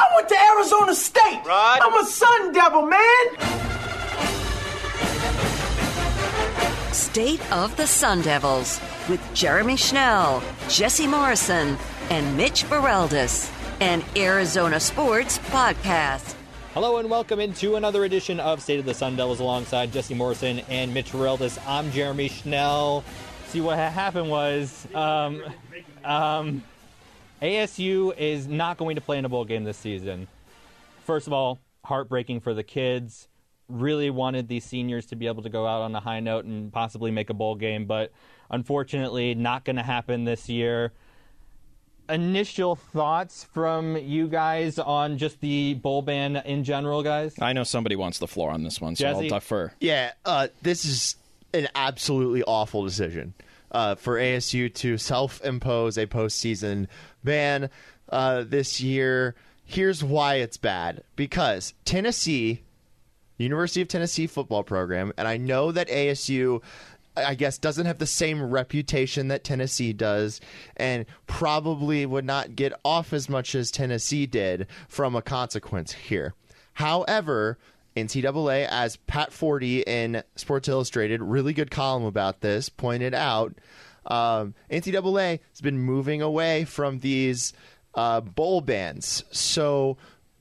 I went to Arizona State. Rod. I'm a Sun Devil, man. State of the Sun Devils with Jeremy Schnell, Jesse Morrison, and Mitch Baraldis, an Arizona Sports podcast. Hello and welcome into another edition of State of the Sun Devils alongside Jesse Morrison and Mitch Feraldis. I'm Jeremy Schnell. See what happened was um, um, ASU is not going to play in a bowl game this season. First of all, heartbreaking for the kids. Really wanted these seniors to be able to go out on a high note and possibly make a bowl game, but unfortunately, not going to happen this year initial thoughts from you guys on just the bowl ban in general, guys? I know somebody wants the floor on this one, so Jesse? I'll defer. Yeah, uh, this is an absolutely awful decision uh, for ASU to self-impose a postseason ban uh, this year. Here's why it's bad: because Tennessee, University of Tennessee football program, and I know that ASU. I guess doesn't have the same reputation that Tennessee does, and probably would not get off as much as Tennessee did from a consequence here. However, NCAA, as Pat Forde in Sports Illustrated, really good column about this, pointed out, um, NCAA has been moving away from these uh, bowl bans. So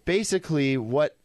basically, what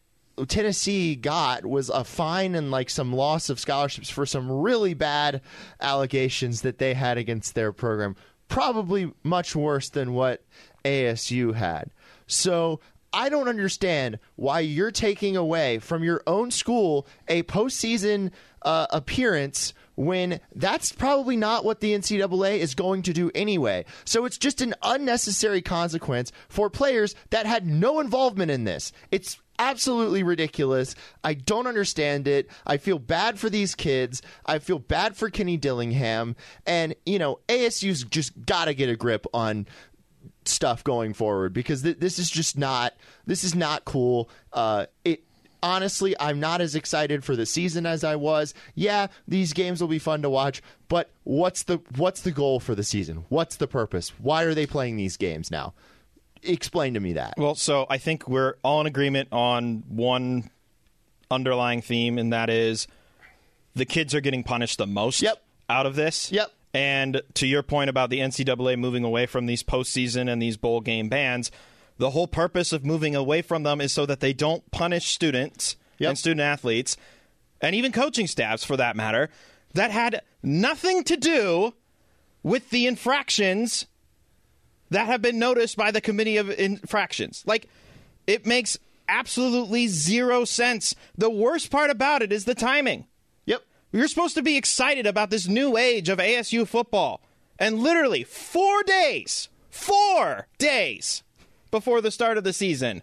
Tennessee got was a fine and like some loss of scholarships for some really bad allegations that they had against their program. Probably much worse than what ASU had. So I don't understand why you're taking away from your own school a postseason uh, appearance when that's probably not what the NCAA is going to do anyway. So it's just an unnecessary consequence for players that had no involvement in this. It's absolutely ridiculous. I don't understand it. I feel bad for these kids. I feel bad for Kenny Dillingham. And, you know, ASU's just got to get a grip on stuff going forward because th- this is just not this is not cool. Uh, it honestly, I'm not as excited for the season as I was. Yeah, these games will be fun to watch, but what's the what's the goal for the season? What's the purpose? Why are they playing these games now? Explain to me that. Well, so I think we're all in agreement on one underlying theme, and that is the kids are getting punished the most Yep. out of this. Yep. And to your point about the NCAA moving away from these postseason and these bowl game bans, the whole purpose of moving away from them is so that they don't punish students Yep. and student athletes, and even coaching staffs for that matter, that had nothing to do with the infractions that have been noticed by the committee of infractions. Like, it makes absolutely zero sense. The worst part about it is the timing. Yep. You're supposed to be excited about this new age of ASU football. And literally four days, four days before the start of the season.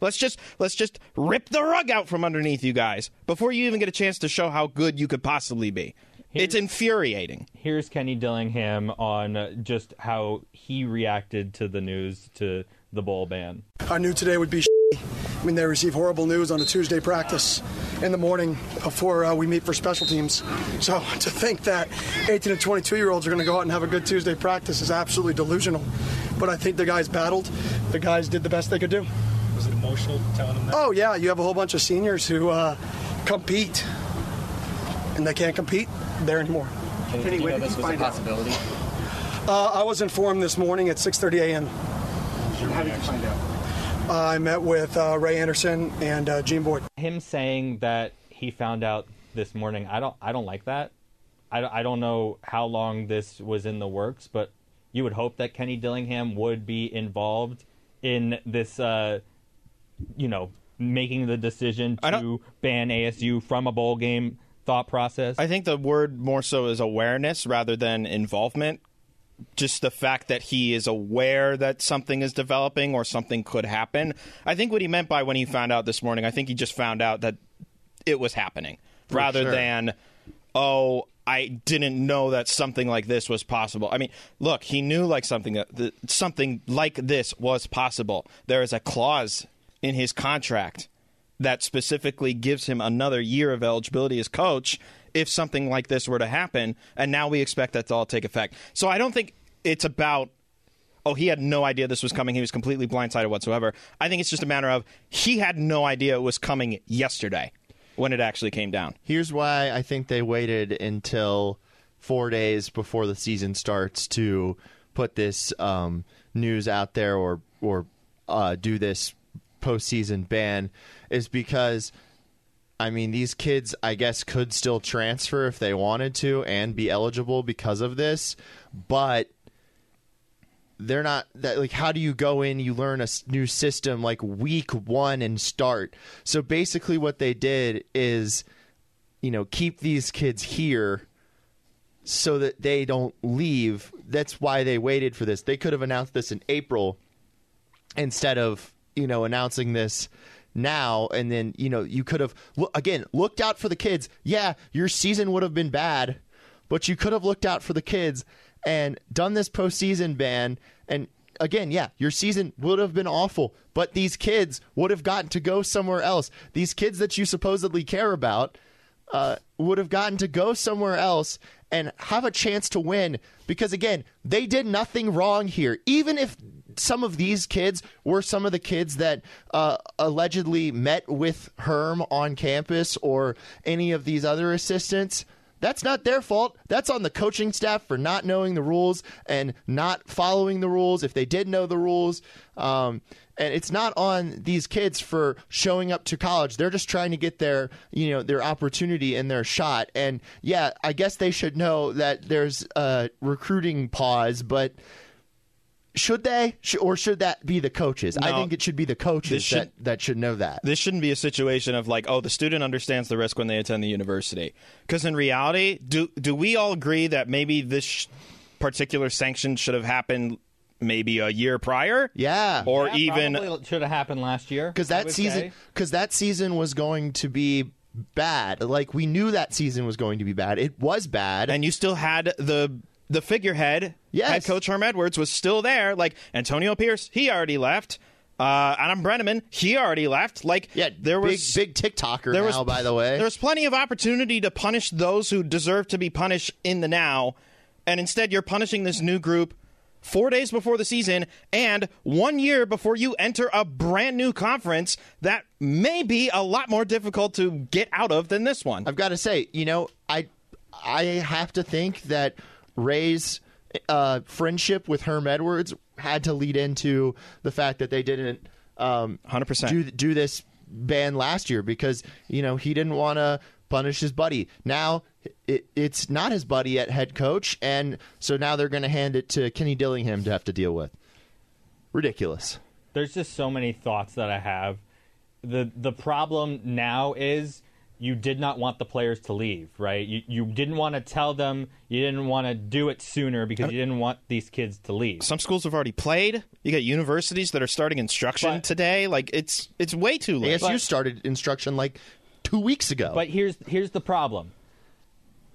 Let's just let's just rip the rug out from underneath you guys before you even get a chance to show how good you could possibly be. It's infuriating. Here's Kenny Dillingham on uh, just how he reacted to the news to the bowl ban. I knew today would be. I mean, they receive horrible news on a Tuesday practice in the morning before uh, we meet for special teams. So to think that 18 and 22 year olds are going to go out and have a good Tuesday practice is absolutely delusional. But I think the guys battled. The guys did the best they could do. Was it emotional telling them that? Oh yeah, you have a whole bunch of seniors who uh, compete, and they can't compete there anymore. Did you know this was a possibility? Uh, I was informed this morning at 6:30 a.m. How did you find out? I met with uh, Ray Anderson and uh, Jean Boyd. Him saying that he found out this morning, I don't, I don't like that. I, don't- I don't know how long this was in the works, but you would hope that Kenny Dillingham would be involved in this, uh, you know, making the decision to ban ASU from a bowl game thought process. I think the word more so is awareness rather than involvement. Just the fact that he is aware that something is developing or something could happen. I think what he meant by when he found out this morning, I think he just found out that it was happening rather sure. than, oh, I didn't know that something like this was possible. I mean, look, he knew like something uh, that something like this was possible. There is a clause in his contract that specifically gives him another year of eligibility as coach if something like this were to happen. And now we expect that to all take effect. So I don't think it's about oh, he had no idea this was coming. He was completely blindsided whatsoever. I think it's just a matter of he had no idea it was coming yesterday when it actually came down. Here's why I think they waited until four days before the season starts to put this um, news out there or or uh, do this postseason ban is because I mean these kids I guess could still transfer if they wanted to and be eligible because of this, but they're not that like how do you go in you learn a new system like week 1 and start. So basically what they did is you know keep these kids here so that they don't leave. That's why they waited for this. They could have announced this in April instead of, you know, announcing this now and then, you know, you could have again, looked out for the kids. Yeah, your season would have been bad, but you could have looked out for the kids and done this postseason ban and again, yeah, your season would have been awful, but these kids would have gotten to go somewhere else. These kids that you supposedly care about uh, would have gotten to go somewhere else and have a chance to win because again they did nothing wrong here. Even if some of these kids were some of the kids that uh, allegedly met with herm on campus or any of these other assistants that's not their fault. That's on the coaching staff for not knowing the rules and not following the rules if they did know the rules. Um, and it's not on these kids for showing up to college. They're just trying to get their, you know, their opportunity and their shot. And yeah, I guess they should know that there's a recruiting pause, but should they, or should that be the coaches? I think it should be the coaches should- that, that should know that. This shouldn't be a situation of like, oh, the student understands the risk when they attend the university. Because in reality, do do we all agree that maybe this sh- particular sanction should have happened maybe a year prior? Yeah. Or Yeah, even probably should have happened last year because that season because that season was going to be bad. Like we knew that season was going to be bad. It was bad. and you still had the the figurehead Yes. head coach Herm Edwards was still there. Like Antonio Pierce, he already left. Uh, Adam Breneman, he already left. Like yeah, there big, was big TikToker there now. was by the way, there was plenty of opportunity to punish those who deserve to be punished in the now, and instead you're punishing this new group four days before the season and one year before you enter a brand new conference that may be a lot more difficult to get out of than this one. I've got to say, you know, I I have to think that Ray's uh, friendship with Herm Edwards had to lead into the fact that they didn't um, 100%. do do this ban last year because you know he didn't want to punish his buddy. Now it, it's not his buddy at head coach, and so now they're going to hand it to Kenny Dillingham to have to deal with. Ridiculous. there's just so many thoughts that I have. the The problem now is you did not want the players to leave, right? You you didn't want to tell them, you didn't want to do it sooner because you didn't want these kids to leave. Some schools have already played. You got universities that are starting instruction But- today. Like it's it's way too late. ASU started instruction like two weeks ago. But here's here's the problem.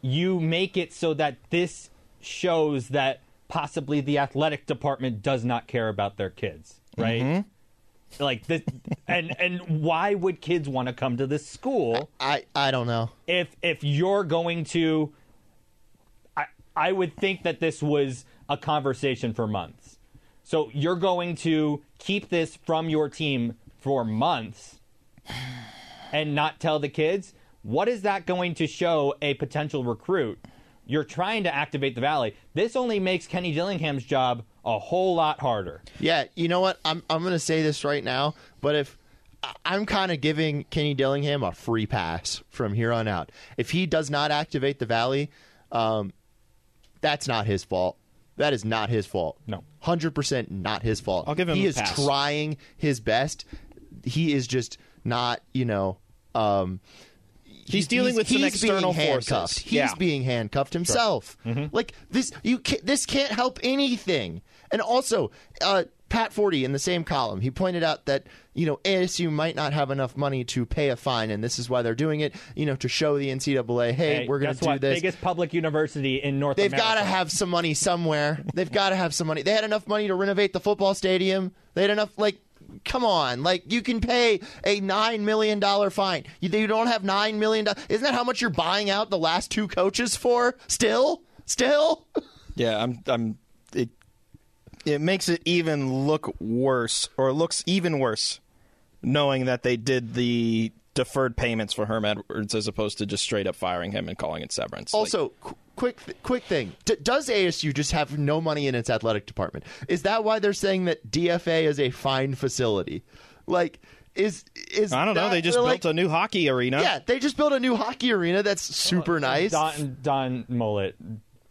You make it so that this shows that possibly the athletic department does not care about their kids, right? Mm-hmm. Like this, and and why would kids want to come to this school I I don't know. if if you're going to? I I would think that this was a conversation for months. So you're going to keep this from your team for months and not tell the kids, what is that going to show a potential recruit? You're trying to activate the valley. This only makes Kenny Dillingham's job a whole lot harder. Yeah, you know what? I'm I'm going to say this right now, but if I'm kind of giving Kenny Dillingham a free pass from here on out. If he does not activate the Valley, um, that's not his fault. That is not his fault. No. hundred percent not his fault. I'll give him He is pass. trying his best. He is just not, you know. Um, He's dealing with some he's external being forces. He's Yeah. being handcuffed himself. Like this, you can, this can't help anything. And also, uh, Pat Forde in the same column, he pointed out that you know ASU might not have enough money to pay a fine, and this is why they're doing it. You know, to show the NCAA, hey, Hey, we're going to do what? this. Biggest public university in North They've got to have some money somewhere. They've got to have some money. They had enough money to renovate the football stadium. They had enough, like, come on. Like, you can pay a $9 million fine. You, you don't have $9 million. Isn't that how much you're buying out the last two coaches for? Still? Still? Yeah, I'm. I'm. It, it makes it even look worse, or looks even worse, knowing that they did the deferred payments for Herm Edwards as opposed to just straight up firing him and calling it severance. Also, qu- quick quick thing. D- does ASU just have no money in its athletic department? Is that why they're saying that DFA is a fine facility? Like is is I don't know. They just like, built a new hockey arena. Yeah, they just built a new hockey arena that's super nice. Don Don Mullett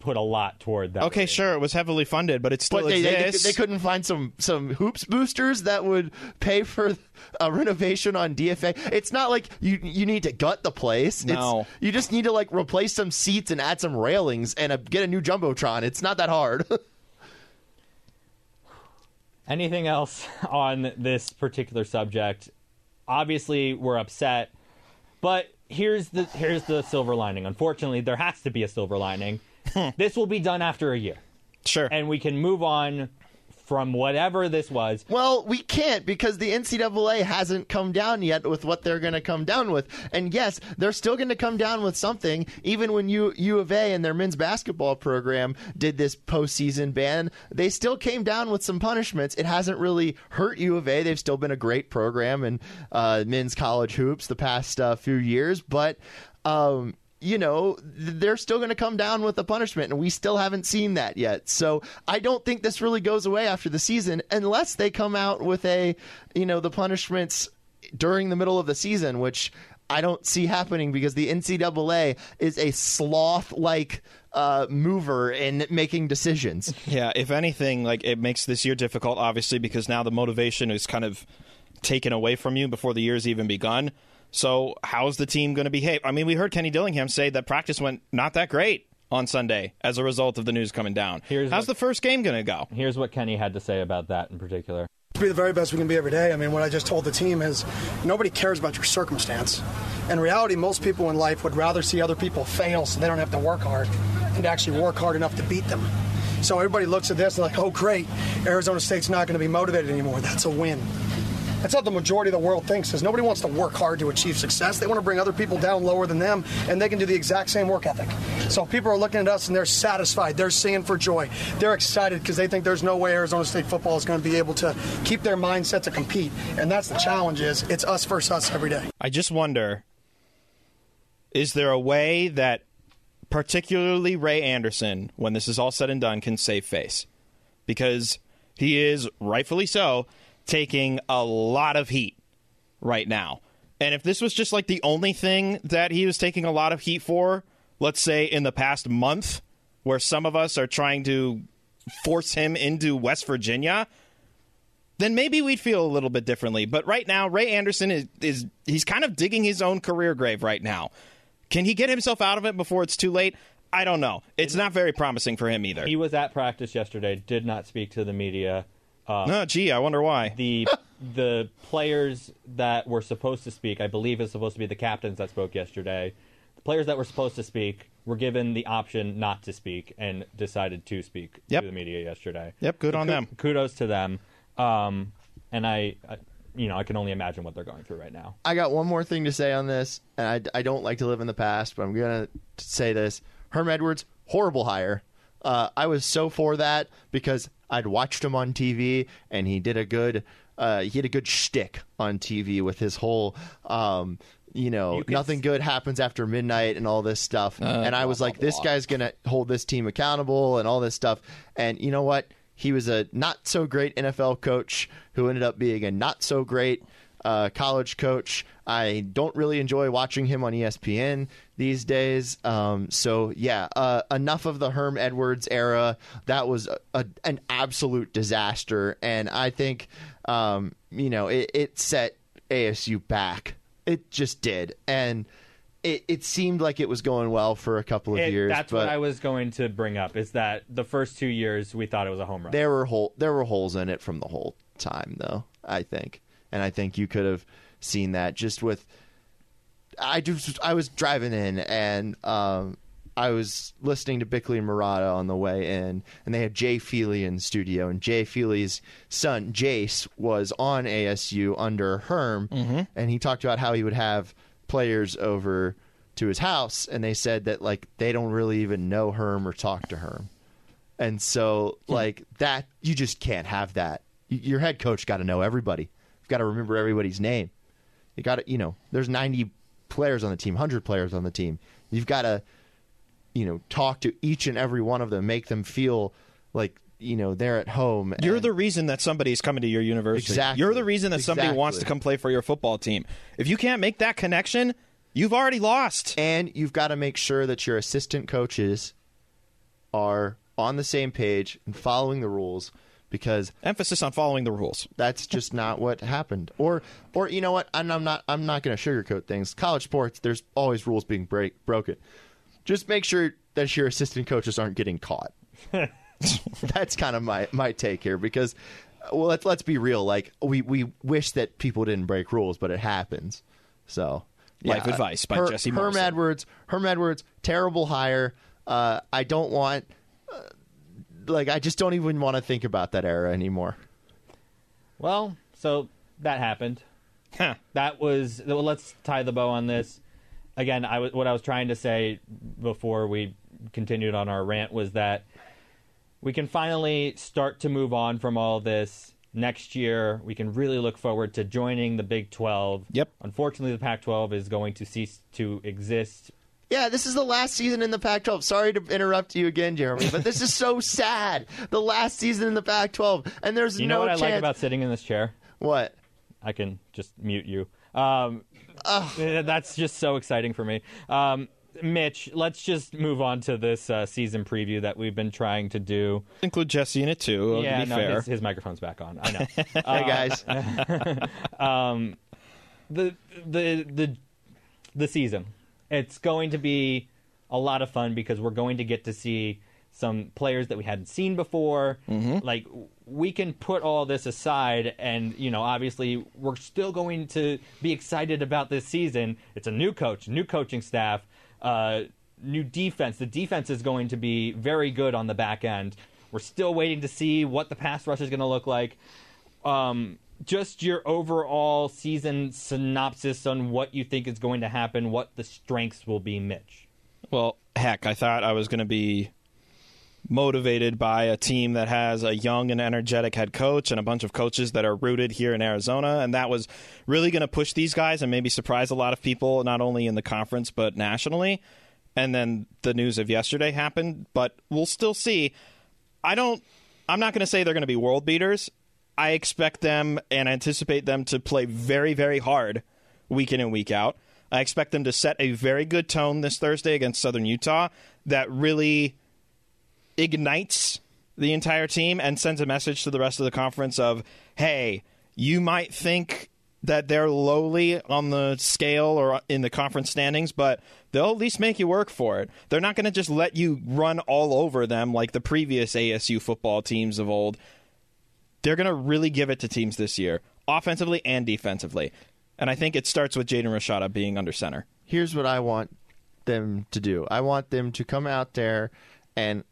put a lot toward that. Okay, arena. sure, it was heavily funded, but it still but they, they, exists. they couldn't find some some hoops boosters that would pay for a renovation on DFA. It's not like you you need to gut the place. It's- No. you just need to like replace some seats and add some railings and a, get a new jumbotron. It's not that hard. Anything else on this particular subject? Obviously, we're upset, but here's the here's the silver lining. Unfortunately, there has to be a silver lining. this will be done after a year, sure. and we can move on from whatever this was. Well, we can't because the NCAA hasn't come down yet with what they're going to come down with. And yes, they're still going to come down with something. Even when U, U of A and their men's basketball program did this postseason ban, they still came down with some punishments. It hasn't really hurt U of A. They've still been a great program in uh, men's college hoops the past uh, few years, but. Um, you know, they're still going to come down with a punishment, and we still haven't seen that yet. So I don't think this really goes away after the season unless they come out with a, you know, the punishments during the middle of the season, which I don't see happening because the NCAA is a sloth like uh, mover in making decisions. Yeah, if anything, like it makes this year difficult, obviously, because now the motivation is kind of taken away from you before the year's even begun. So, how's the team going to behave? I mean, we heard Kenny Dillingham say that practice went not that great on Sunday as a result of the news coming down. Here's how's what- the first game going to go? Here's what Kenny had to say about that in particular. To be the very best we can be every day. I mean, what I just told the team is nobody cares about your circumstance. In reality, most people in life would rather see other people fail so they don't have to work hard and actually work hard enough to beat them. So everybody looks at this and like, oh, great, Arizona State's not going to be motivated anymore. That's a win. That's how the majority of the world thinks, because nobody wants to work hard to achieve success. They want to bring other people down lower than them, and they can do the exact same work ethic. So people are looking at us and they're satisfied. They're singing for joy. They're excited because they think there's no way Arizona State football is going to be able to keep their mindset to compete. And that's the challenge is it's us versus us every day. I just wonder is there a way that particularly Ray Anderson, when this is all said and done, can save face? Because he is, rightfully so, taking a lot of heat right now. And if this was just like the only thing that he was taking a lot of heat for, let's say in the past month, where some of us are trying to force him into West Virginia, then maybe we'd feel a little bit differently. But right now, Ray Anderson is, is he's kind of digging his own career grave right now. Can he get himself out of it before it's too late? I don't know. It's not very promising for him either. He was at practice yesterday, did not speak to the media. Uh, oh, gee, I wonder why. the the players that were supposed to speak, I believe it's supposed to be the captains that spoke yesterday. The players that were supposed to speak were given the option not to speak and decided to speak Yep. to the media yesterday. Yep, good So on ku- them. Kudos to them. Um, and I, I, you know, I can only imagine what they're going through right now. I got one more thing to say on this, and I, I don't like to live in the past, but I'm gonna say this: Herm Edwards, horrible hire. Uh, I was so for that because I'd watched him on TV, and he did a good, uh, he had a good shtick on TV with his whole, um, you know, You nothing s- good happens after midnight and all this stuff. and I was like, this guy's gonna hold this team accountable and all this stuff. And you know what? He was a not so great NFL coach who ended up being a not so great uh, college coach. I don't really enjoy watching him on ESPN these days. Um, so yeah, uh, enough of the Herm Edwards era. That was a, a, an absolute disaster, and I think um, you know it, it set ASU back. It just did, and. It, it seemed like it was going well for a couple of It- years. that's what I was going to bring up. Is that the first two years we thought it was a home run. there were hole there were holes in it from the whole time though i think and i think you could have seen that just with i just i was driving in and um I was listening to Bickley and Marotta on the way in, and they had Jay Feely in studio. And Jay Feely's son, Jace, was on ASU under Herm, and he talked about how he would have players over to his house, and they said that like they don't really even know Herm or talk to Herm And so, like that, you just can't have that. Y- Your head coach got to know everybody. You've got to remember everybody's name. You got to, you know, there's 90 players on the team, 100 players on the team. You've got to, you know, talk to each and every one of them, make them feel like, you know, they're at home. You're the reason that somebody's coming to your university. Exactly. You're the reason that somebody wants to come play for your football team. If you can't make that connection, you've already lost. and you've got to make sure that your assistant coaches are on the same page and following the rules because Emphasis on following the rules. that's just not what happened. Or, or you know what? I'm, I'm not. I'm not going to sugarcoat things. College sports, there's always rules being break, broken. Just make sure that your assistant coaches aren't getting caught. that's kind of my my take here because, uh, well, let's let's be real. Like we we wish that people didn't break rules, but it happens. So. Life Advice by Her- Jesse Herm Edwards. Herm Edwards, terrible hire. Uh, I don't want. Like I just don't even want to think about that era anymore. Well, so that happened. Huh. That was. Well, let's tie the bow on this. Again, I was what I was trying to say before we continued on our rant was that we can finally start to move on from all this. Next year, we can really look forward to joining the Big 12. Yep. Unfortunately, the Pac 12 is going to cease to exist. Yeah, this is the last season in the Pac-12. Sorry to interrupt you again, Jeremy, but this is so sad. The last season in the Pac-12, and there's You no know what chance. I like about sitting in this chair? what? I can just mute you. Um, that's just so exciting for me. Um, Mitch, let's just move on to this uh, season preview that we've been trying to do. Include Jesse in it too. yeah, to be no, fair. his, his microphone's back on. I know. hey guys, the the the the season. It's going to be a lot of fun because we're going to get to see some players that we hadn't seen before. Like we can put all this aside, and you know, obviously, we're still going to be excited about this season. It's a new coach, new coaching staff, uh, new defense. The defense is going to be very good on the back end. We're still waiting to see what the pass rush is going to look like um, just your overall season synopsis on what you think is going to happen, what the strengths will be, Mitch. Well, heck, I thought I was going to be motivated by a team that has a young and energetic head coach and a bunch of coaches that are rooted here in Arizona. And that was really going to push these guys and maybe surprise a lot of people, not only in the conference, but nationally. And then the news of yesterday happened, but we'll still see. I don't, I'm not going to say they're going to be world beaters. I expect them and anticipate them to play very, very hard week in and week out. I expect them to set a very good tone this Thursday against Southern Utah that really ignites the entire team and sends a message to the rest of the conference of, hey, you might think that they're lowly on the scale or in the conference standings, but they'll at least make you work for it. They're not going to just let you run all over them like the previous ASU football teams of old. They're going to really give it to teams this year, offensively and defensively. And I think it starts with Jaden Rashada being under center. here's what I want them to do. I want them to come out there and,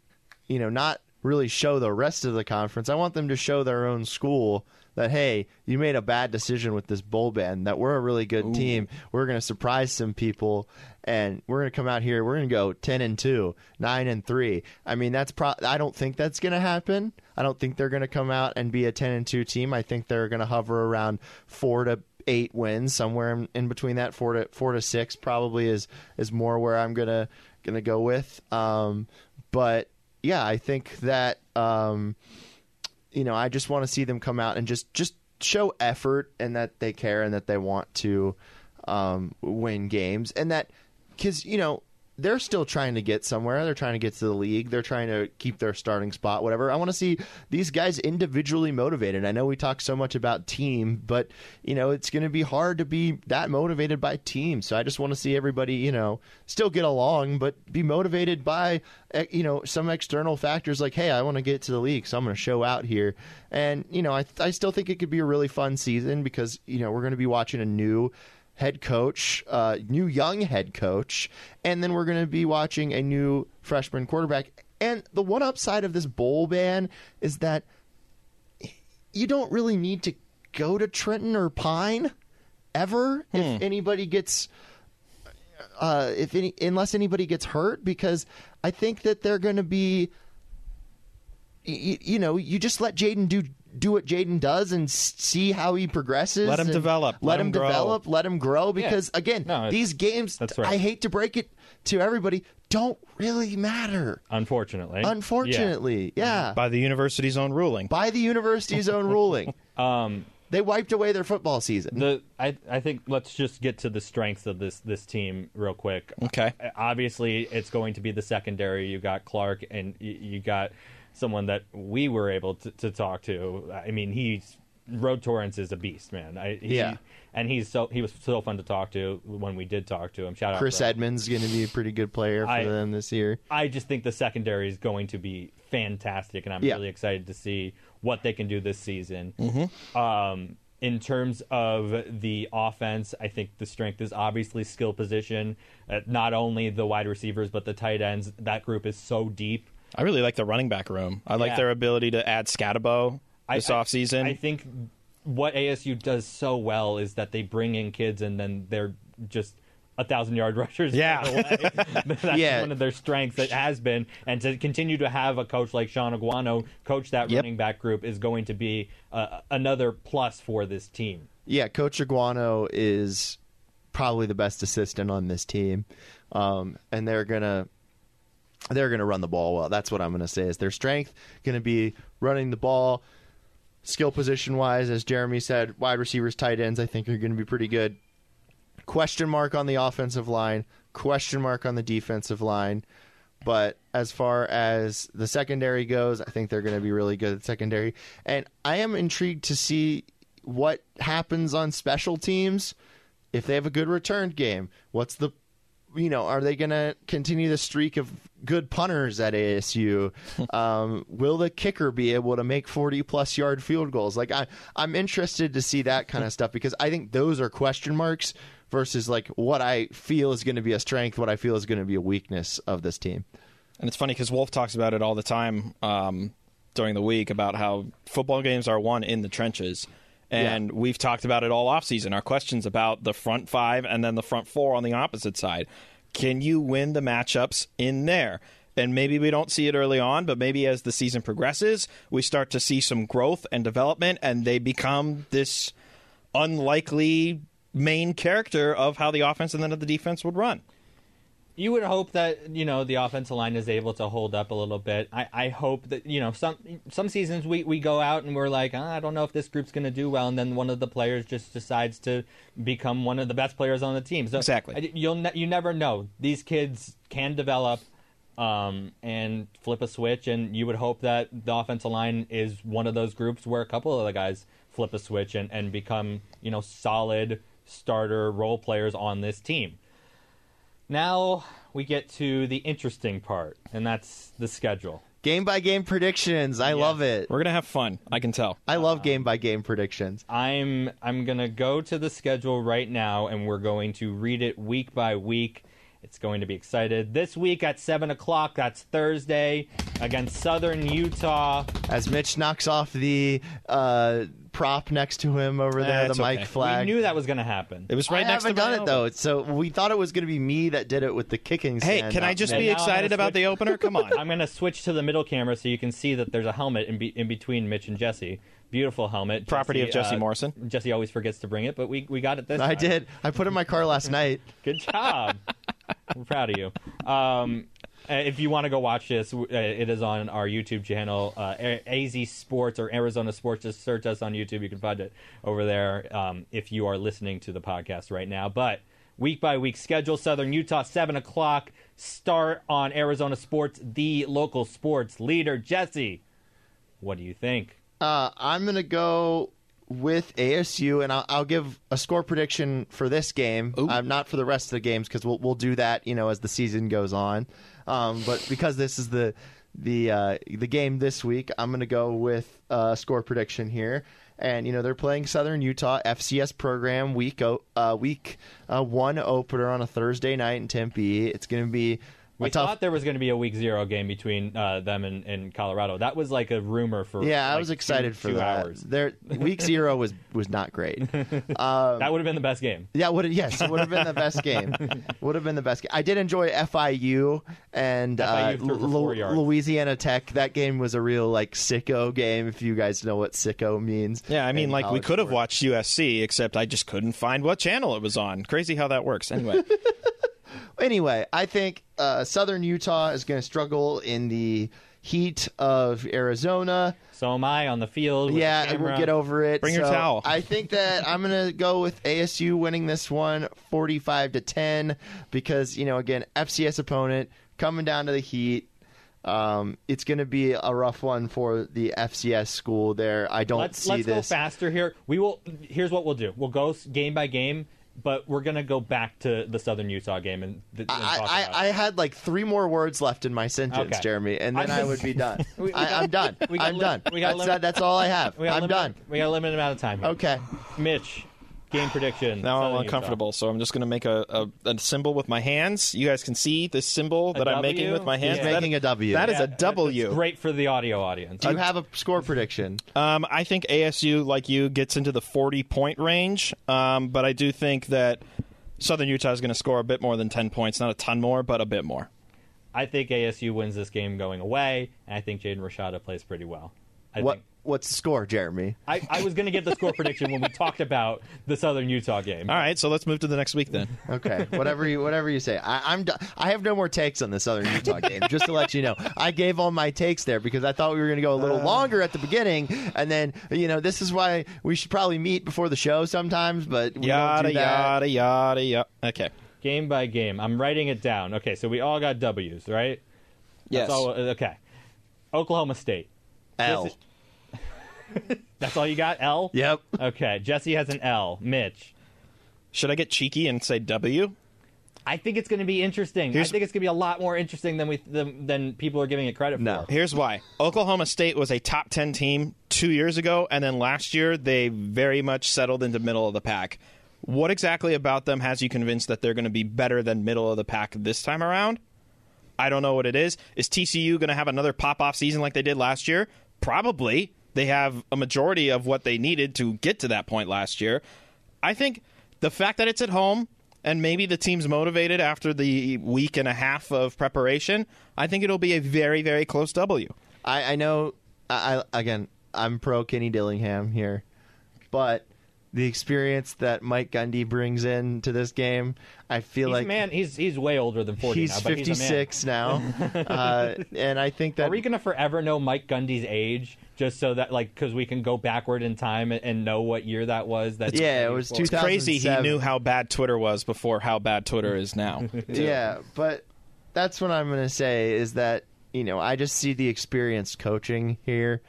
you know, not really show the rest of the conference. I want them to show their own school that, hey, you made a bad decision with this bowl ban, that we're a really good team. We're going to surprise some people. And we're going to come out here. We're going to go ten and two, nine and three. I mean, that's pro. I don't think that's going to happen. I don't think they're going to come out and be a ten and two team. I think they're going to hover around four to eight wins somewhere in, in between that four to four to six probably is is more where I'm gonna gonna go with. Um, but yeah, I think that um, you know I just want to see them come out and just just show effort and that they care and that they want to um, win games. And that because you know they're still trying to get somewhere. They're trying to get to the league. They're trying to keep their starting spot, whatever. I want to see these guys individually motivated. I know we talk so much about team, but you know it's going to be hard to be that motivated by team. So I just want to see everybody, you know, still get along, but be motivated by eh, you know some external factors like, hey, I want to get to the league, so I'm going to show out here. And you know, I I still think it could be a really fun season because you know we're going to be watching a new head coach, uh, new young head coach, and then we're going to be watching a new freshman quarterback. And the one upside of this bowl ban is that you don't really need to go to Trenton or Pyne ever if anybody gets uh, if any unless anybody gets hurt because I think that they're going to be y- you know, you just let Jaden do do what Jaden does and see how he progresses. Let him develop. Let, Let him, him develop. Let him grow. Because again, No, these games. that's right. I hate to break it to everybody, don't really matter. Unfortunately. Unfortunately, yeah. by the university's own ruling. By the university's own ruling, Um, they wiped away their football season. the I I think let's just get to the strengths of this this team real quick. Okay. Obviously, it's going to be the secondary. You got Clark, and you, you got someone that we were able to, to talk to. I mean, he's Ro Torrence is a beast, man. I, he, Yeah. and he's so he was so fun to talk to when we did talk to him. Shout out Chris Ro. Edmonds going to be a pretty good player for I- them this year. I just think the secondary is going to be fantastic, and I'm Yeah. really excited to see what they can do this season. Um, in terms of the offense, I think the strength is obviously skill position. Uh, not only the wide receivers, but the tight ends. That group is so deep. I really like the running back room. I like Yeah. their ability to add Skattebo this I, offseason. I think what ASU does so well is that they bring in kids and then they're just a thousand yard rushers. Yeah. right away. That's Yeah. one of their strengths. that has been, and to continue to have a coach like Shaun Aguano coach that Yep. running back group is going to be uh, another plus for this team. Yeah, Coach Aguano is probably the best assistant on this team, um, and they're gonna they're gonna run the ball well. That's what I'm gonna say. Is their strength gonna be running the ball, skill position wise, as Jeremy said, wide receivers, tight ends. I think are gonna be pretty good. Question mark on the offensive line. Question mark on the defensive line. But as far as the secondary goes, I think they're going to be really good at secondary. And I am intrigued to see what happens on special teams if they have a good return game. What's the you know, are they going to continue the streak of good punters at ASU? um, will the kicker be able to make 40 plus yard field goals? Like I I'm interested to see that kind of stuff because I think those are question marks versus like what I feel is going to be a strength, what I feel is going to be a weakness of this team. And it's funny because Wolf talks about it all the time um, during the week about how football games are won in the trenches. And we've talked about it all offseason. Our questions about the front five and then the front four on the opposite side. Can you win the matchups in there? And maybe we don't see it early on, but maybe as the season progresses, we start to see some growth and development, and they become this unlikely main character of how the offense and then of the defense would run. You would hope that you know the offensive line is able to hold up a little bit. I, I hope that you know some some seasons we, we go out and we're like "Ah, I don't know if this group's going to do well, and then one of the players just decides to become one of the best players on the team. So Exactly. I- you'll ne- you never know. These kids can develop um, and flip a switch, and you would hope that the offensive line is one of those groups where a couple of the guys flip a switch and, and become you know solid starter role players on this team. Now we get to the interesting part, and that's the schedule. Game by game predictions. I love it. We're going to have fun, I can tell. I love game by game predictions. I'm I'm gonna go to the schedule right now, and we're going to read it week by week. It's going to be excited. This week at seven o'clock, that's Thursday, against Southern Utah. As Mitch knocks off the uh, prop next to him over there, That's the mic okay. flag. We knew that was gonna happen. It was right I next haven't to done my it though, so we thought it was going to be me that did it with the kicking. Hey, stand, can I not just be now I'm gonna excited about switch- the opener? Come on. I'm gonna switch to the middle camera so you can see that there's a helmet in, be- in between Mitch and Jesse. Beautiful helmet. Property of Jesse uh, Morrison. Jesse always forgets to bring it, but we we got it this time. I time. did. I put it in my car last night. Good job. I'm proud of you. Um, uh, if you want to go watch this, uh, it is on our YouTube channel, uh, AZ Sports or Arizona Sports. Just search us on YouTube. You can find it over there um, if you are listening to the podcast right now. But week by week schedule Southern Utah, 7 o'clock. Start on Arizona Sports, the local sports leader. Jesse, what do you think? Uh, I'm going to go with ASU, and I'll, I'll give a score prediction for this game. Um, not for the rest of the games because we'll we'll do that, you know, as the season goes on. Um, but because this is the the uh, the game this week, I'm going to go with a score prediction here. And you know they're playing Southern Utah FCS program week o- uh, week uh, one opener on a Thursday night in Tempe. It's going to be We tough. thought there was going to be a week zero game between uh, them and, and Colorado. That was like a rumor for. yeah, I like, was two- excited for two that. Hours. There, week zero was was not great. Um, that would have been the best game. Yeah, would yes, it would have been the best game. would have been the best game. I did enjoy FIU and uh, FIU threw for Lu- four yards. Louisiana Tech. That game was a real like sicko game. If you guys know what sicko means. Yeah, I mean, like we college could have watched USC, except I just couldn't find what channel it was on. Crazy how that works. Anyway, Anyway, I think uh, Southern Utah is going to struggle in the heat of Arizona. So am I on the field. Yeah, we'll get over it. Bring your towel. I think that I'm going to go with ASU winning this one 45 to 10 because, you know, again, FCS opponent coming down to the heat. Um, it's going to be a rough one for the FCS school there. I don't Let's see let's this. go faster here. We will. Here's what we'll do. We'll go game by game, but we're gonna go back to the Southern Utah game and, th- and I, talk I, I had like three more words left in my sentence, Okay. Jeremy, and then I would be done. We- we I, got- I'm done. we got I'm done. we got that's, limit- that's all I have. We got a I'm done. We got a limited amount of time. Here. Okay. Mitch, game prediction. now I'm uncomfortable, so I'm just going to make a, a, a symbol with my hands. You guys can see this symbol that I'm making with my hands. He's That- making a W. That is Yeah, a W. It's great for the audio audience. Do you have a score prediction? Um, I think ASU, like you, gets into the 40 point range, um, but I do think that Southern Utah is going to score a bit more than 10 points. Not a ton more, but a bit more. I think ASU wins this game going away, and I think Jaden Rashada plays pretty well. I What think What's the score, Jeremy? I, I was going to get the score prediction when we talked about the Southern Utah game. All right, so let's move to the next week then. Okay, whatever you whatever you say. I, I'm do- I have no more takes on the Southern Utah game. Just to let you know, I gave all my takes there because I thought we were going to go a little uh. longer at the beginning, and then you know this is why we should probably meet before the show sometimes. But we yada, don't do that. yada, yada, yada. Okay. Game by game. I'm writing it down. Okay, so we all got W's, right? Yes. All, okay. Oklahoma State. L. This is- That's all you got? L? Yep. Okay, Jesse has an L. Mitch. Should I get cheeky and say W? I think it's going to be interesting. Here's- I think it's going to be a lot more interesting than we than, than people are giving it credit No. for. Here's why. Oklahoma State was a top 10 team two years ago, and then last year they very much settled into middle of the pack. What exactly about them has you convinced that they're going to be better than middle of the pack this time around? I don't know what it is. Is TCU going to have another pop off season like they did last year? Probably. They have a majority of what they needed to get to that point last year. I think the fact that it's at home and maybe the team's motivated after the week and a half of preparation, I think it'll be a very, very close W. I, I know. I, again, I'm pro Kenny Dillingham here, but the experience that Mike Gundy brings in to this game, I feel He's like man. He's he's way older than 40 he's now, but he's a man. 56 now, uh, and I think that Are we going to forever know Mike Gundy's age just so that like because we can go backward in time and, and know what year that was? That Yeah, it was? It's crazy he knew how bad Twitter was before how bad Twitter is now. Yeah, but that's what I'm going to say is that, you know, I just see the experienced coaching here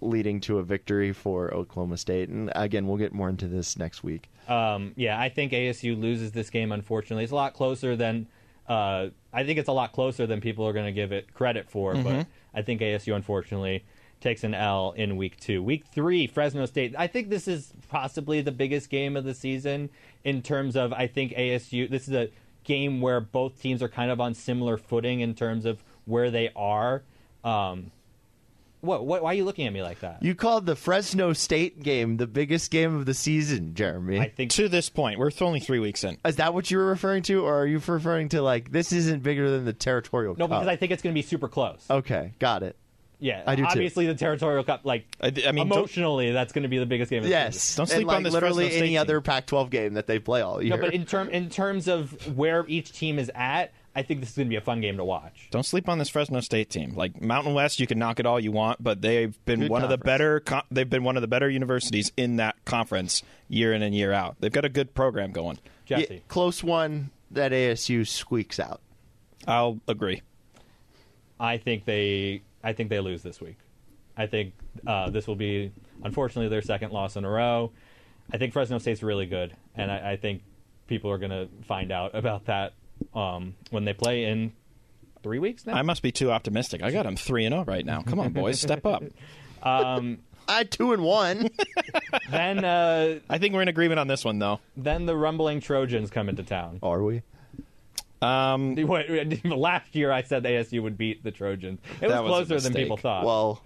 leading to a victory for Oklahoma State. And again, we'll get more into this next week. Um, yeah, I think ASU loses this game. Unfortunately, it's a lot closer than uh, I think it's a lot closer than people are going to give it credit for. But I think ASU unfortunately takes an L in week two. Week three, Fresno State. I think this is possibly the biggest game of the season in terms of I think ASU. This is a game where both teams are kind of on similar footing in terms of where they are. Um, what, what? Why are you looking at me like that? You called the Fresno State game the biggest game of the season, Jeremy. I think to this point, we're only three weeks in. is that what you were referring to, or are you referring to like this isn't bigger than the territorial no, cup? because I think it's going to be super close. okay, got it. Yeah, I do too. obviously the territorial cup, like I, I mean, emotionally, that's going to be the biggest game. Of the season. Yes, Don't And, sleep like, on this literally Fresno State any team. other Pac-12 game that they play all year. No, but in term in terms of where each team is at, I think this is going to be a fun game to watch. don't sleep on this Fresno State team. Like Mountain West, you can knock it all you want, but they've been Good one of the better. Co- they've been one of the better universities in that conference year in and year out. They've got a good program going. Yeah, close one that ASU squeaks out. I'll agree. I think they, I think they lose this week. I think uh, this will be, unfortunately, their second loss in a row. I think Fresno State's really good, and I, I think people are going to find out about that um, when they play in three weeks now. I must be too optimistic. I got them three and zero right now. Come on, boys, step up. I had two and one. then, uh, I think we're in agreement on this one, though. then the rumbling Trojans come into town. Are we? Um, last year I said ASU would beat the Trojans. It was was closer than people thought. Well,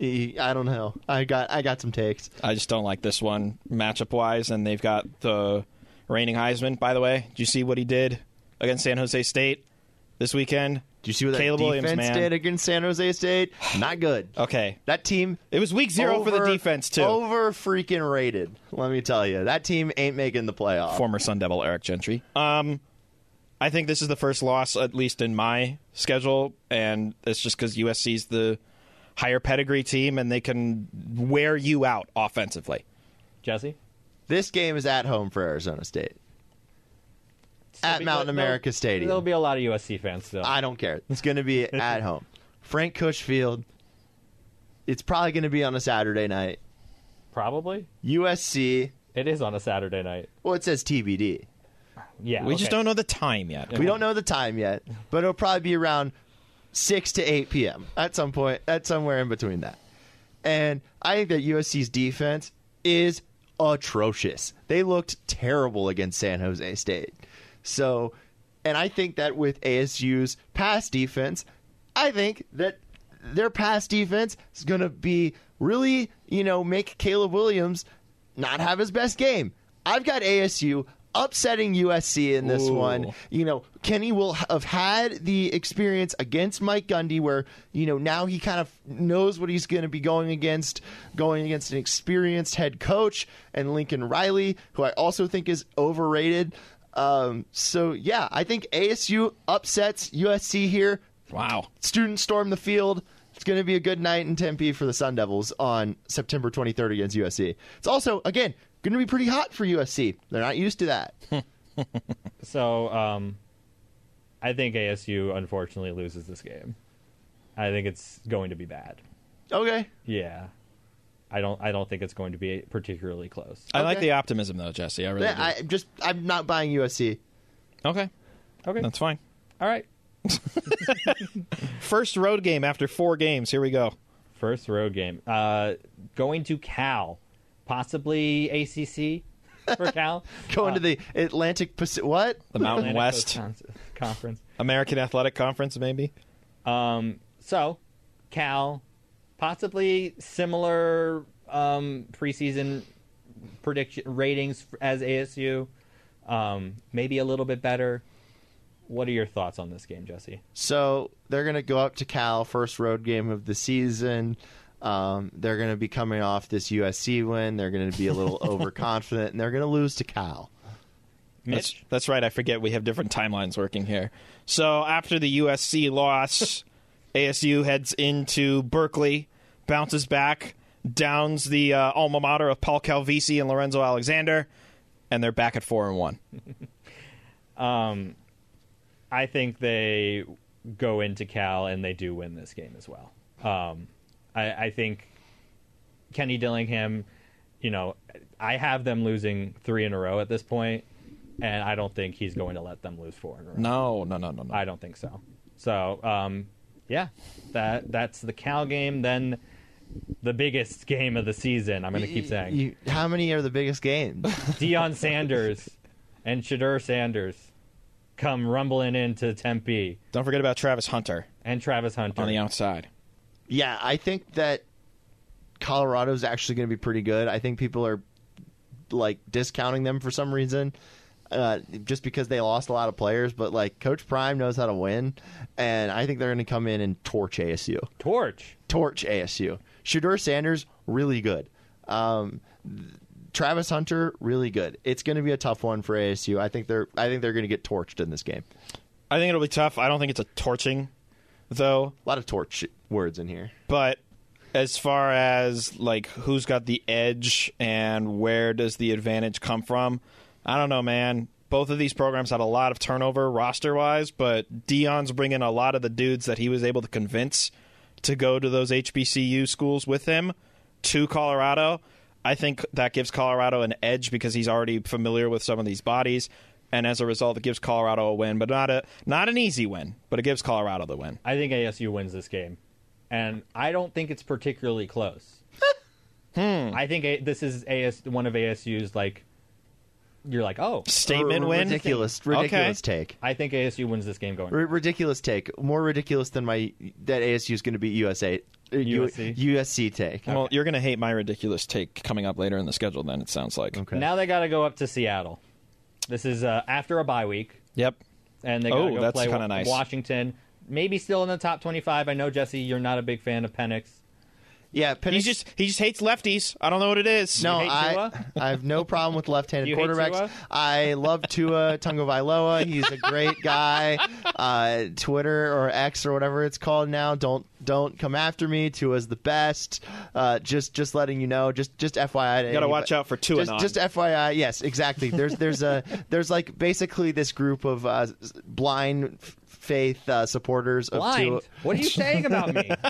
I don't know. I got I got some takes. I just don't like this one matchup wise, and they've got the reigning Heisman. By the way, did you see what he did against San Jose State this weekend? Do you see what that Caleb defense Williams, man. did against San Jose State? Not good. Okay, That team it was week zero for the defense too. Over freaking rated. Let me tell you, that team ain't making the playoff. Former Sun Devil Eric Gentry. Um, I think this is the first loss, at least in my schedule, and it's just because USC's the higher pedigree team, and they can wear you out offensively. Jesse? This game is at home for Arizona State. At Mountain America Stadium. There'll be a lot of USC fans still. I don't care. It's going to be at home. Frank Kush Field. It's probably going to be on a Saturday night. Probably. USC. It is on a Saturday night. Well, it says TBD. Yeah. We just don't know the time yet. We don't know the time yet, but it'll probably be around 6 to 8 p.m. at some point, at somewhere in between that. And I think that USC's defense is atrocious. They looked terrible against San Jose State. So, and I think that with ASU's pass defense, I think that their pass defense is going to be really, you know, make Caleb Williams not have his best game. I've got ASU upsetting USC in this Ooh. one. You know, Kenny will have had the experience against Mike Gundy where, you know, now he kind of knows what he's going to be going against, going against an experienced head coach and Lincoln Riley, who I also think is overrated. Um, so, yeah, I think ASU upsets USC here. Wow. Students storm the field. It's going to be a good night in Tempe for the Sun Devils on September 23rd against USC. It's also, again, going to be pretty hot for USC. They're not used to that. So, um, I think ASU unfortunately loses this game. I think it's going to be bad. okay. Yeah. I don't. I don't think it's going to be particularly close. I like Okay. the optimism though, Jesse. I really Yeah, do. I just I'm not buying USC. okay, Okay. that's fine. All right. First road game after four games. Here we go. First road game. Uh, going to Cal, possibly ACC for Cal. Going Uh, to the Atlantic Pacific. What? The Mountain Atlantic West Con- Conference. American Athletic Conference, maybe. Um, so, Cal, possibly similar um, preseason prediction ratings as ASU. Um, maybe a little bit better. What are your thoughts on this game, Jesse? So they're going to go up to Cal, first road game of the season. Um, they're going to be coming off this USC win. They're going to be a little overconfident, and they're going to lose to Cal. That's, Mitch? that's right. I forget we have different timelines working here. So after the USC loss, ASU heads into Berkeley, bounces back, downs the uh, alma mater of Paul Calvisi and Lorenzo Alexander, and they're back at four and one. I think they go into Cal and they do win this game as well. Um, I, I think Kenny Dillingham, you know, I have them losing three in a row at this point, and I don't think he's going to let them lose four in a row. No, no, no, no, no. I don't think so. So, um, yeah, that that's the Cal game. Then the biggest game of the season. I'm going to keep saying You, how many are the biggest games? Deion Sanders and Shedeur Sanders come rumbling into Tempe Don't forget about Travis Hunter and Travis Hunter. on the outside. yeah, I think that Colorado's actually going to be pretty good. I think people are like discounting them for some reason. Uh, just because they lost a lot of players, but like Coach Prime knows how to win, and I think they're going to come in and torch ASU. Torch. torch ASU. Shedeur Sanders, really good. Um, Travis Hunter, really good. It's going to be a tough one for ASU. I think they're I think they're going to get torched in this game. I think it'll be tough. I don't think it's a torching, though. A lot of torch words in here. But as far as like who's got the edge and where does the advantage come from, I don't know, man. Both of these programs had a lot of turnover roster wise, but Deion's bringing a lot of the dudes that he was able to convince to go to those HBCU schools with him to Colorado. I think that gives Colorado an edge because he's already familiar with some of these bodies, and as a result, it gives Colorado a win, but not a not an easy win, but it gives Colorado the win. I think ASU wins this game, and I don't think it's particularly close. Hmm. I think A- this is AS one of ASU's like you're like, oh, Statement R- win. Ridiculous, ridiculous take. I think ASU wins this game going. R- ridiculous take. More ridiculous than my that ASU is going to beat USA. uh, USC? USC take. Well, you're going to hate my ridiculous take coming up later in the schedule. Then it sounds like. Okay. Now they got to go up to Seattle. This is uh, after a bye week, Yep. and they got Oh, to go that's play kinda nice. Washington. Maybe still in the top 25. I know Jesse, you're not a big fan of Penix. Yeah, He Penix, just he just hates lefties. I don't know what it is. no, hate I Tua? I have no problem with left-handed You quarterbacks. I love Tua Tagovailoa. He's a great guy. Uh, Twitter or X or whatever it's called now. Don't don't come after me. Tua's the best. Uh, just just letting you know. Just just FYI. to Gotta anybody- watch out for Tua Just, non. just FYI. Yes, exactly. There's there's a there's like basically this group of uh, blind faith uh, supporters of Blind. Tua. What are you saying about me?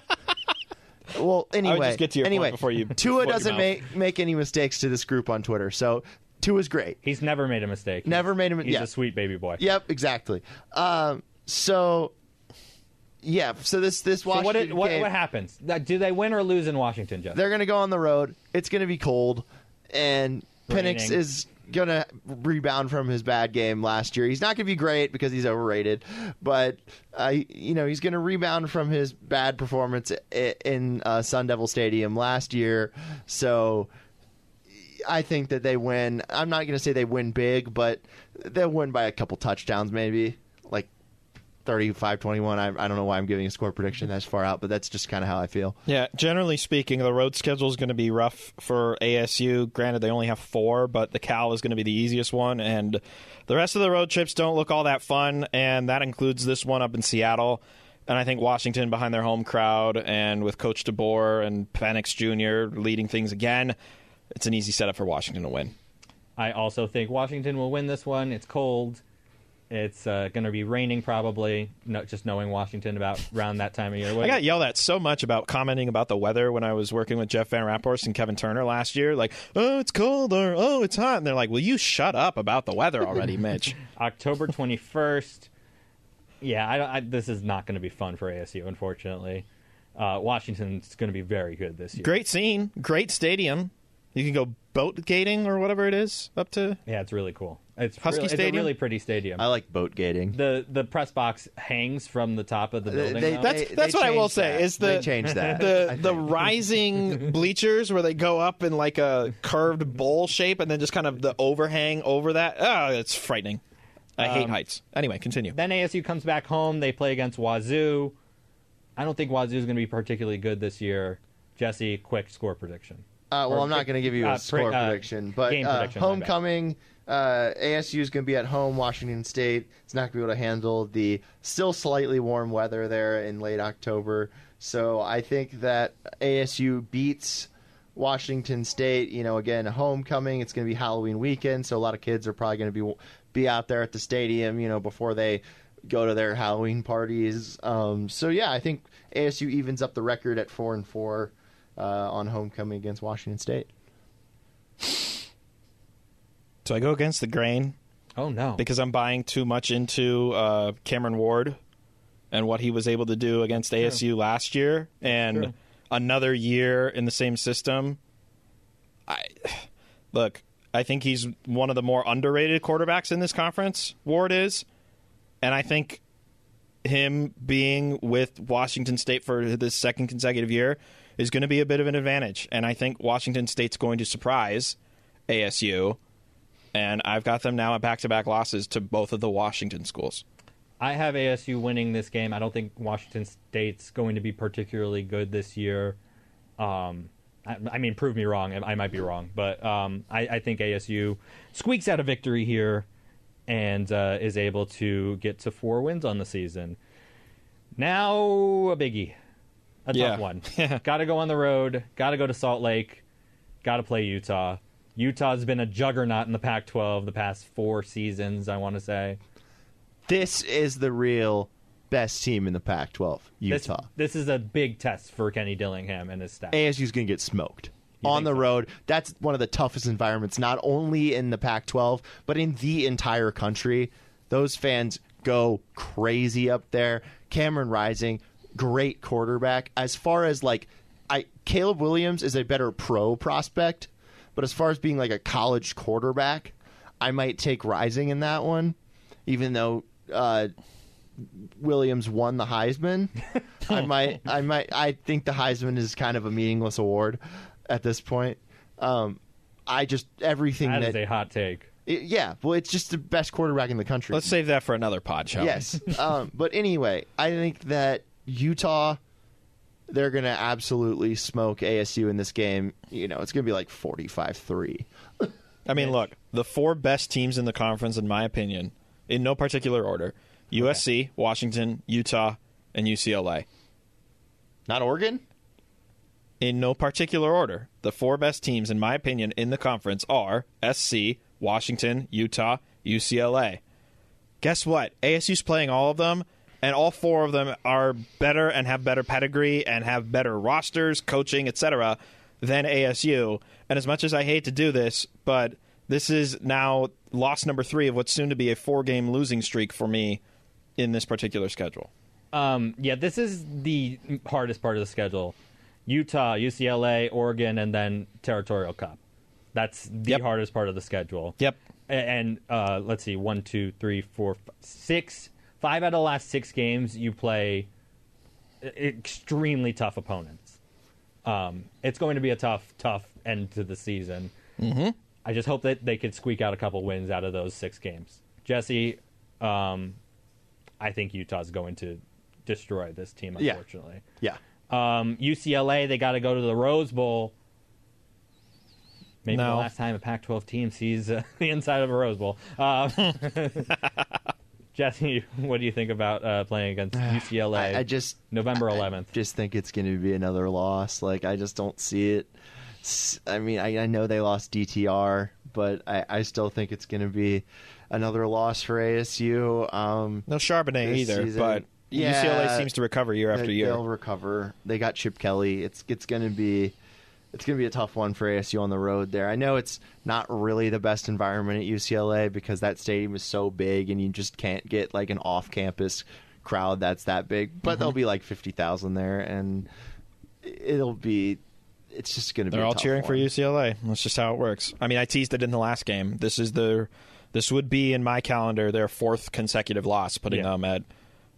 Well, anyway, just get to your point anyway, before you Tua doesn't make make any mistakes to this group on Twitter, so Tua's great. He's never made a mistake. Never made a mi- He's yeah. a sweet baby boy. Yep, exactly. Um, so yeah, so this this So Washington what, it, what, game, what happens? Uh, Do they win or lose in Washington, Jeff? they're going to go on the road. It's going to be cold, and Penix is going to rebound from his bad game last year. He's not going to be great because he's overrated, but uh, you know he's going to rebound from his bad performance in uh, Sun Devil Stadium last year. So. I think that they win. I'm not going to say they win big, but they'll win by a couple touchdowns, maybe 35 21. I, I don't know why I'm giving a score prediction that's far out, but that's just kind of how I feel. Yeah, generally speaking, the road schedule is going to be rough for ASU. Granted, they only have four, but the Cal is going to be the easiest one, and the rest of the road trips don't look all that fun, and that includes this one up in Seattle. And I think Washington behind their home crowd, and with Coach DeBoer and Penix Jr. leading things again, it's an easy setup for Washington to win. I also think Washington will win this one. It's cold. It's uh, going to be raining probably. No, just knowing Washington about around that time of year. What- I got yelled at so much about commenting about the weather when I was working with Jeff Van Rapport and Kevin Turner last year. Like, oh, it's cold or oh, it's hot. And they're like, will you shut up about the weather already, Mitch? October 21st. Yeah, I, I, this is not going to be fun for ASU, unfortunately. Uh, Washington's going to be very good this year. great scene, great stadium. You can go boat gating or whatever it is up to. Yeah, it's really cool. It's Husky really, It's a really pretty stadium. I like boat gating. the the press box hangs from the top of the uh, building. They- though. That's- that's what I will changed say, that. is the- they changed that. The the think. rising bleachers where they go up in like a curved bowl shape and then just kind of the overhang over that. Oh, it's frightening. I hate um, heights. Anyway, continue. Then ASU comes back home. They play against Wazoo. I don't think Wazoo is going to be particularly good this year. Jesse, quick score prediction. Uh, well, Or I'm not going to give you a uh, score pre- uh, prediction, but uh, prediction, homecoming, uh, ASU is going to be at home. Washington State It's not going to be able to handle the still slightly warm weather there in late October. So I think that ASU beats Washington State. You know, again, homecoming. It's going to be Halloween weekend, so a lot of kids are probably going to be be out there at the stadium. You know, before they go to their Halloween parties. Um, so yeah, I think ASU evens up the record at four and four uh, on homecoming against Washington State. So I go against the grain Oh no! because I'm buying too much into uh, Cameron Ward and what he was able to do against ASU last year, and True. another year in the same system. I look. I think he's one of the more underrated quarterbacks in this conference. Ward is, and I think him being with Washington State for this second consecutive year is going to be a bit of an advantage. And I think Washington State's going to surprise ASU. And I've got them now at back to back losses to both of the Washington schools. I have ASU winning this game. I don't think Washington State's going to be particularly good this year. Um, I, mean, prove me wrong. I, I might be wrong, but um, I, I think ASU squeaks out a victory here and uh, is able to get to four wins on the season. Now a biggie, a Yeah. tough one. got to go on the road. Got to go to Salt Lake. Got to play Utah. Utah's been a juggernaut in the Pac-12 the past four seasons. I want to say. This is the real best team in the Pac-12, This, Utah. this is a big test for Kenny Dillingham and his staff. ASU's going to get smoked on the so? road. That's one of the toughest environments, not only in the Pac-12 but in the entire country. Those fans go crazy up there. Cameron Rising, great quarterback. As far as like, I Caleb Williams is a better pro prospect, but as far as being like a college quarterback. I might take Rising in that one, even though uh, Williams won the Heisman. I might, I might, I think the Heisman is kind of a meaningless award at this point. Um, I just everything That that, is a hot take. it- yeah, well, it's just the best quarterback in the country. Let's save that for another pod, shall we? Yes. um, but anyway, I think that Utah, they're going to absolutely smoke ASU in this game. You know, it's going to be like 45 3. I mean, look, the four best teams in the conference, in my opinion, in no particular order USC, Washington, Utah, and UCLA. Not Oregon? In no particular order, the four best teams, in my opinion, in the conference are SC, Washington, Utah, UCLA. Guess what? ASU's playing all of them, and all four of them are better and have better pedigree and have better rosters, coaching, etc., than ASU. And as much as I hate to do this, but this is now loss number three of what's soon to be a four game losing streak for me in this particular schedule. Um, yeah, this is the hardest part of the schedule. Utah, UCLA, Oregon, and then Territorial Cup. That's the Yep. hardest part of the schedule. Yep. And uh, let's see, one, two, three, four, f- six, five out of the last six games you play extremely tough opponents. Um, it's going to be a tough, tough end to the season. Mm-hmm. I just hope that they could squeak out a couple wins out of those six games. Jesse, um, I think Utah's going to destroy this team. Unfortunately, Yeah. um, UCLA they got to go to the Rose Bowl. Maybe the last time a Pac-12 team sees uh, the inside of a Rose Bowl. Um, Jesse, what do you think about uh, playing against UCLA? I, I just November I 11th. just think it's going to be another loss. Like I just don't see it. I mean, I, I know they lost DTR, but I, I still think it's going to be another loss for ASU. Um, No Charbonnet either, season- but Yeah. UCLA seems to recover year after they, year. They'll recover. They got Chip Kelly. It's it's going to be it's going to be a tough one for ASU on the road there. I know it's not really the best environment at UCLA because that stadium is so big and you just can't get like an off-campus crowd that's that big. But Mm-hmm. there'll be like 50,000 there and it'll be it's just going to be They're all cheering for. UCLA. That's just how it works. I mean, I teased it in the last game. This is their, this would be in my calendar their fourth consecutive loss, putting Yeah. them at,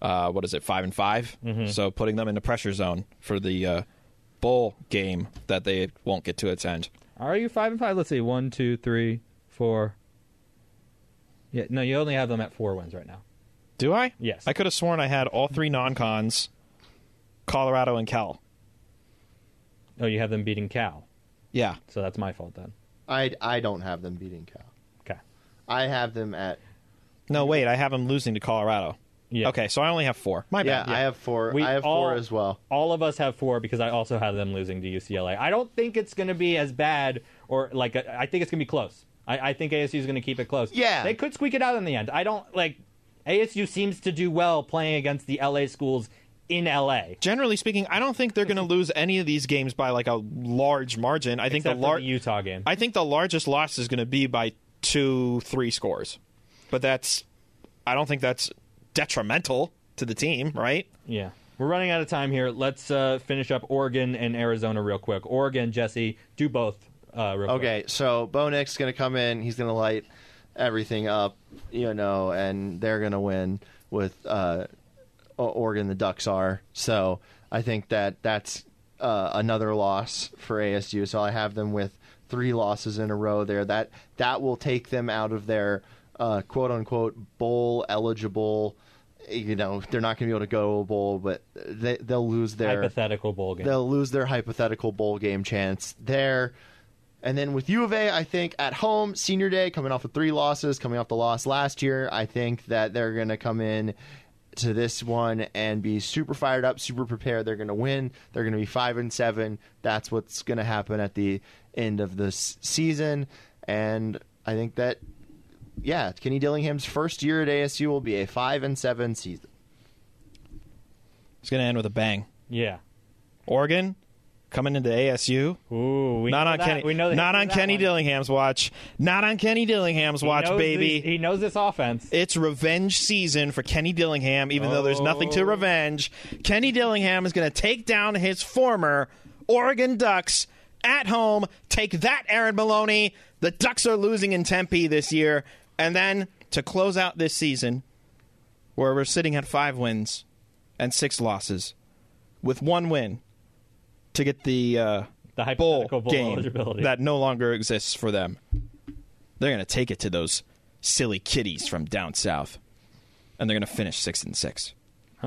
uh, what is it, five and 5 So putting them in the pressure zone for the uh, bowl game that they won't get to its end. Are you five and five? Let's see, one, two, three, four. Yeah, no, you only have them at four wins right now. Do I? Yes. I could have sworn I had all three non-cons, Colorado and Cal. Oh, you have them beating Cal, Yeah. so that's my fault then. I I don't have them beating Cal. Okay. I have them at No, wait. I have them losing to Colorado. Yeah. Okay, so I only have four. My yeah, bad. I have four. We I have all- four as well. All of us have four because I also have them losing to UCLA. I don't think it's going to be as bad, or like uh, I think it's going to be close. I, I think ASU is going to keep it close. Yeah. they could squeak it out in the end. I don't like ASU seems to do well playing against the LA schools in LA. Generally speaking, I don't think they're going to lose any of these games by like a large margin. I think Except the for large the Utah game. I think the largest loss is going to be by two, three scores. But that's, I don't think that's detrimental to the team, right? Yeah. We're running out of time here. Let's uh, finish up Oregon and Arizona real quick. Oregon, Jesse, do both uh, real quick. Okay, so Bo Nix going to come in. He's going to light everything up, you know, and they're going to win with uh, Oregon. The Ducks are. So I think that that's uh, another loss for ASU. So I have them with three losses in a row there. That that will take them out of their uh, quote unquote bowl eligible. You know, they're not going to be able to go to a bowl, but they, they'll lose their Hypothetical bowl game. they'll lose their hypothetical bowl game chance there. And then with U of A, I think at home, senior day, coming off of three losses, coming off the loss last year, I think that they're going to come in to this one and be super fired up, super prepared. They're going to win. They're going to be five and seven. That's what's going to happen at the end of this season. And I think that, yeah, Kenny Dillingham's first year at ASU will be a five and seven season. It's going to end with a bang. yeah. Oregon coming into ASU. Ooh, we not know on that. Kenny. We know the not on Kenny one. Dillingham's watch. Not on Kenny Dillingham's He watch, baby. this- he knows this offense. It's revenge season for Kenny Dillingham, even though there's nothing to Oh. revenge. Kenny Dillingham is going to take down his former Oregon Ducks at home. Take that, Aaron Maloney. The Ducks are losing in Tempe this year, and then to close out this season, where we're sitting at five wins and six losses, with one win to get the uh, The bowl hypothetical bowl game eligibility. that no longer exists for them. They're going to take it to those silly kiddies from down south, and they're going to finish six and six.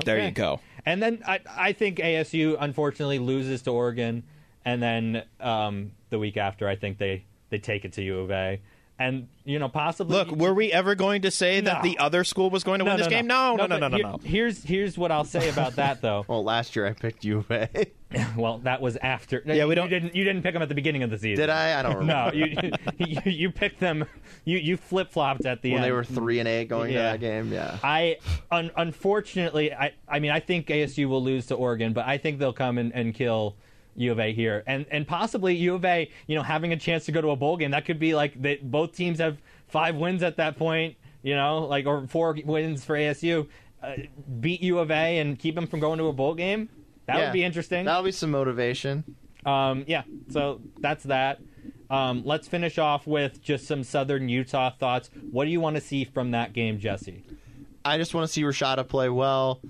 There you go. And then I, I think ASU unfortunately loses to Oregon, and then um, the week after, I think they they take it to U of A, and you know possibly Look, were we ever going to say that the other school was going to win this game? No, no, no, no, no, no. Here's here's what I'll say about that though. Well, last year I picked U of well, that was after. Yeah, we don't- you didn't you didn't pick them at the beginning of the season. Did I? I don't remember. No, you you, you picked them. You you flip flopped at the when end. they were three and eight going Yeah. to that game. Yeah. I un- unfortunately, I I mean, I think ASU will lose to Oregon, but I think they'll come and, and kill U of A here, and and possibly U of A, you know, having a chance to go to a bowl game. That could be like they, both teams have five wins at that point, you know, like or four wins for ASU. Uh, beat U of A and keep them from going to a bowl game. That Yeah. would be interesting. That'll be some motivation. Um, yeah, so that's that. Um, let's finish off with just some Southern Utah thoughts. What do you want to see from that game, Jesse? I just want to see Rashada play well.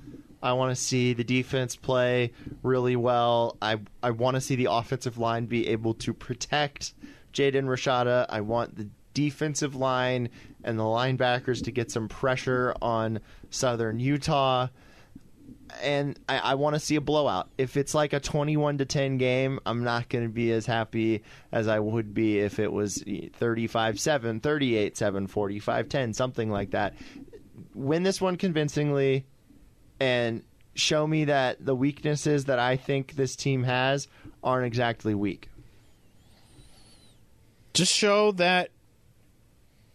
I want to see the defense play really well. I I want to see the offensive line be able to protect Jaden Rashada. I want the defensive line and the linebackers to get some pressure on Southern Utah. And I, I want to see a blowout. If it's like a 21 to 10 game, I'm not going to be as happy as I would be if it was 35 7, 38 7, 45 10, something like that win this one convincingly and show me that the weaknesses that I think this team has aren't exactly weak. Just show that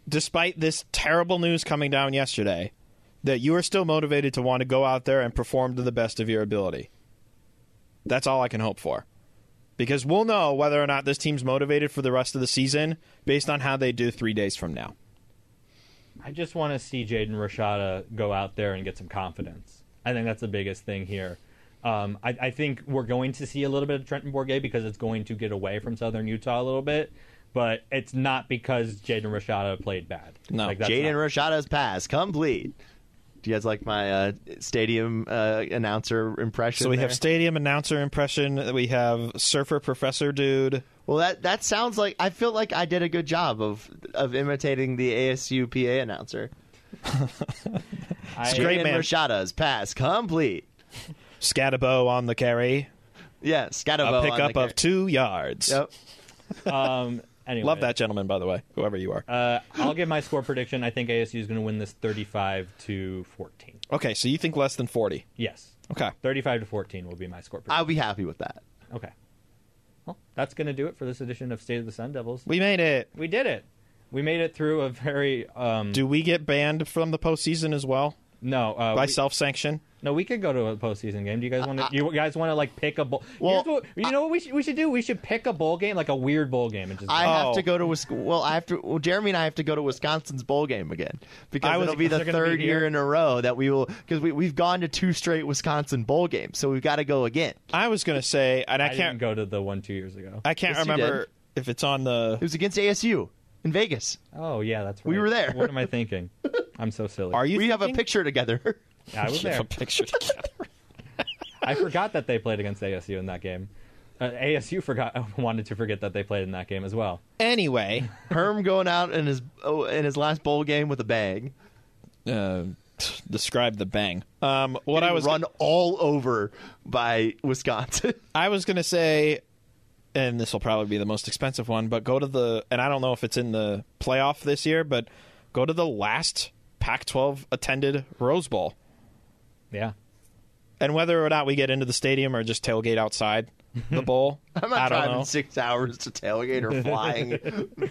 despite this terrible news coming down yesterday, that you are still motivated to want to go out there and perform to the best of your ability. That's all I can hope for. Because we'll know whether or not this team's motivated for the rest of the season based on how they do three days from now. I just want to see Jaden Rashada go out there and get some confidence. I think that's the biggest thing here. Um, I, I think we're going to see a little bit of Trenton Bourguet because it's going to get away from Southern Utah a little bit, but it's not because Jaden Rashada played bad. No, Like, Jaden not- Rashada's pass complete. Do you guys like my uh, stadium uh, announcer impression? So we there? have stadium announcer impression. We have surfer professor dude. well, that that sounds like I feel like I did a good job of of imitating the ASU PA announcer. I, Great Jaden man. Rashada's pass complete. Skattebo on the carry. Yeah, A pickup of two yards. Yep. um, anyway, Love that gentleman, by the way, whoever you are. Uh, I'll give my score prediction. I think ASU is going to win this 35 to 14. okay, so you think less than 40. Yes, Okay. 35 to 14 will be my score prediction. I'll be happy with that. Okay. Well, that's going to do it for this edition of State of the Sun Devils. We made it. We did it. We made it through a very um Do we get banned from the postseason as well no uh, by we, self sanction? no we could go to a postseason game. Do you guys want to? You guys want to like pick a bowl? Well, what, you know what we should we should do? We should pick a bowl game like a weird bowl game and just. I Oh. have to go to Wis- well. I have to. Well, Jeremy and I have to go to Wisconsin's bowl game again because I was- it'll be the they're gonna be third year in a row that we will because we we've gone to two straight Wisconsin bowl games, so we've got to go again. I was going to say, and I, I can't, didn't go to the one two years ago. I can't Yes, you remember did. if it's on the. It was against ASU in Vegas. Oh yeah, that's right. We were there. What am I thinking? I'm so silly. Are you? we have a picture together. I was there. a picture together. I forgot that they played against ASU in that game. Uh, ASU forgot wanted to forget that they played in that game as well. anyway, Herm going out in his oh, in his last bowl game with a bang. uh, describe the bang. Um, what I was run all over by Wisconsin. I was going to say, and this will probably be the most expensive one, but go to the, and I don't know if it's in the playoff this year, but go to the last Pac 12 attended Rose Bowl. Yeah. And whether or not we get into the stadium or just tailgate outside the bowl, I'm not I don't driving know. six hours to tailgate or flying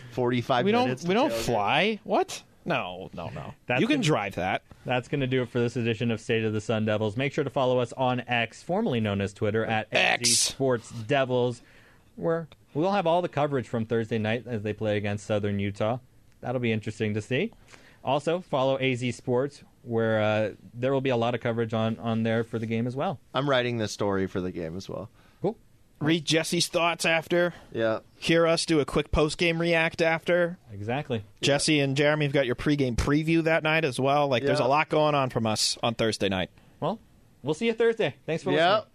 forty five We minutes. don't. We don't tailgate. fly. What? No, no, no. That's you can gonna- drive that. That's going to do it for this edition of State of the Sun Devils. Make sure to follow us on X, formerly known as Twitter, at X. Sports Devils, where we'll have all the coverage from Thursday night as they play against Southern Utah. That'll be interesting to see. Also, follow AZ Sports, where uh, there will be a lot of coverage on, on there for the game as well. I'm writing this story for the game as well. Cool. read Jesse's thoughts after. Yeah. Hear us do a quick post game react after. Exactly. Jesse and Jeremy have got your pregame preview that night as well. Like, there's a lot going on from us on Thursday night. Well, we'll see you Thursday. Thanks for Yeah. listening.